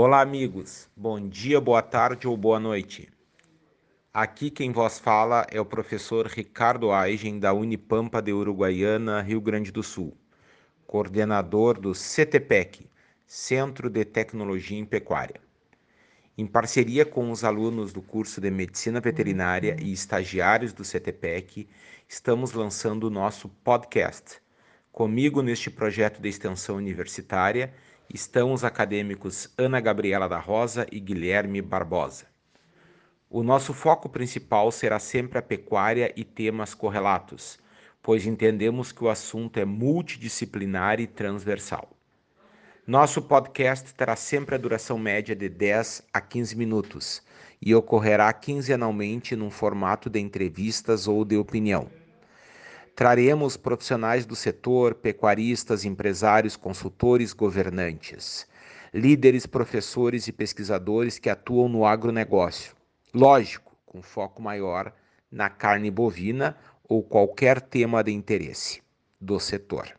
Olá, amigos. Bom dia, boa tarde ou boa noite. Aqui quem vos fala é o professor Ricardo Aigen, da Unipampa de Uruguaiana, Rio Grande do Sul, coordenador do CTPEC, Centro de Tecnologia em Pecuária. Em parceria com os alunos do curso de Medicina Veterinária e estagiários do CTPEC, estamos lançando o nosso podcast. Comigo neste projeto de extensão universitária estão os acadêmicos Ana Gabriela da Rosa e Guilherme Barbosa. O nosso foco principal será sempre a pecuária e temas correlatos, pois entendemos que o assunto é multidisciplinar e transversal. Nosso podcast terá sempre a duração média de 10 a 15 minutos e ocorrerá quinzenalmente num formato de entrevistas ou de opinião. Traremos profissionais do setor, pecuaristas, empresários, consultores, governantes, líderes, professores e pesquisadores que atuam no agronegócio. Lógico, com foco maior na carne bovina ou qualquer tema de interesse do setor.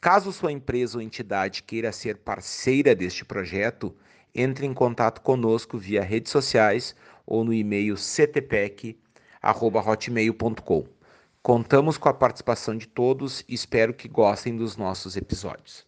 Caso sua empresa ou entidade queira ser parceira deste projeto, entre em contato conosco via redes sociais ou no e-mail ctpec@hotmail.com. Contamos com a participação de todos e espero que gostem dos nossos episódios.